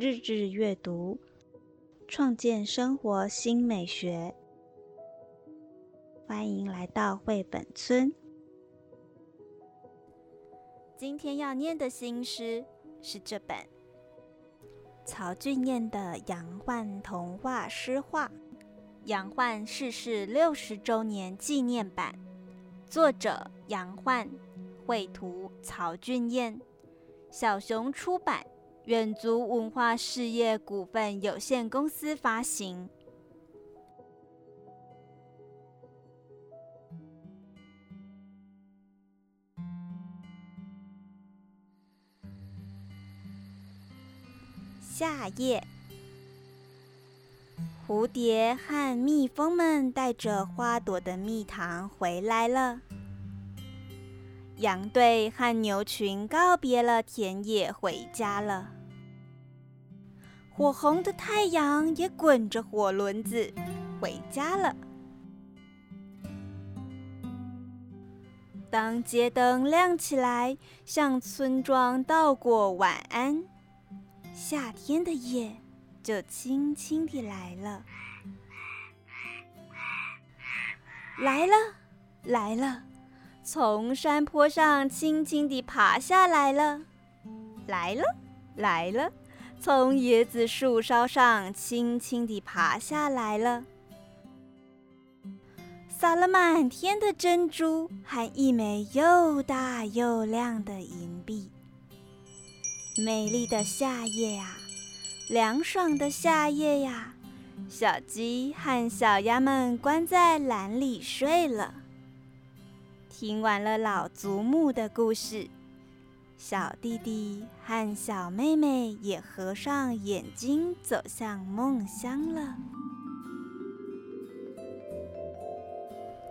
日日阅读，创建生活新美学。欢迎来到绘本村。今天要念的新诗是这本曹俊彦的《杨焕童话诗画》，杨焕逝世六十周年纪念版，作者杨焕，绘图曹俊彦，小熊出版，远足文化事业股份有限公司发行。夏夜，蝴蝶和蜜蜂们带着花朵的蜜糖回来了。羊队和牛群告别了田野，回家了。火红的太阳也滚着火轮子回家了。当街灯亮起来，向村庄道过晚安。夏天的夜就轻轻地来了，来了，来了，从山坡上轻轻地爬下来了，来了，来了，从椰子树梢上轻轻地爬下来了，撒了满天的珍珠和一枚又大又亮的银币。美丽的夏夜呀，凉爽的夏夜呀，小鸡和小鸭们关在篮里睡了。听完了老祖母的故事，小弟弟和小妹妹也合上眼睛，走向梦乡了。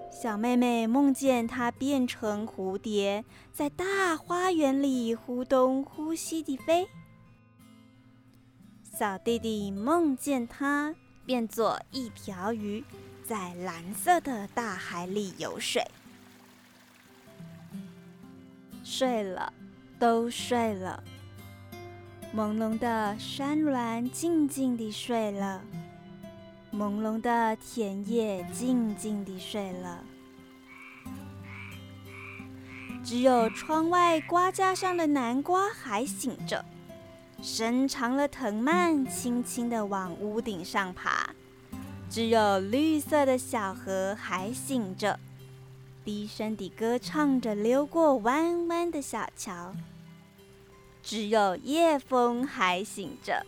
小妹妹梦见她变成蝴蝶，在大花园里忽东忽西地飞。小弟弟梦见他变作一条鱼，在蓝色的大海里游水。睡了，都睡了。朦胧的山峦静静地睡了。朦胧的田野静静地睡了，只有窗外瓜架上的南瓜还醒着，伸长了藤蔓，轻轻地往屋顶上爬。只有绿色的小河还醒着，低声地歌唱着，流过弯弯的小桥。只有夜风还醒着，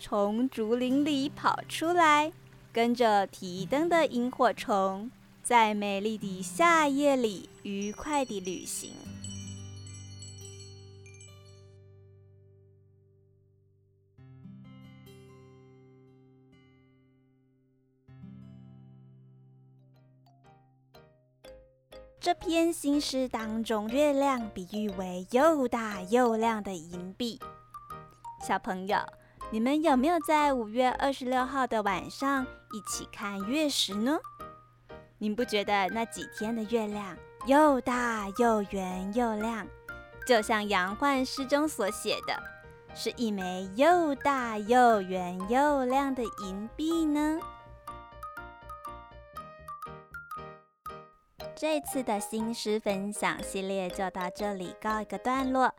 从竹林里跑出来。跟着提灯的萤火虫，在美丽的夏夜里愉快地旅行。这篇新诗当中，月亮比喻为又大又亮的银币。小朋友。你们有没有在五月二十六号的晚上一起看月食呢？您不觉得那几天的月亮又大又圆又亮，就像杨焕诗中所写的，是一枚又大又圆又亮的银币呢？这次的新诗分享系列就到这里告一个段落。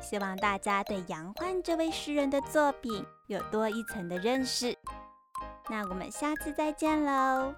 希望大家对杨焕这位诗人的作品有多一层的认识。那我们下次再见喽。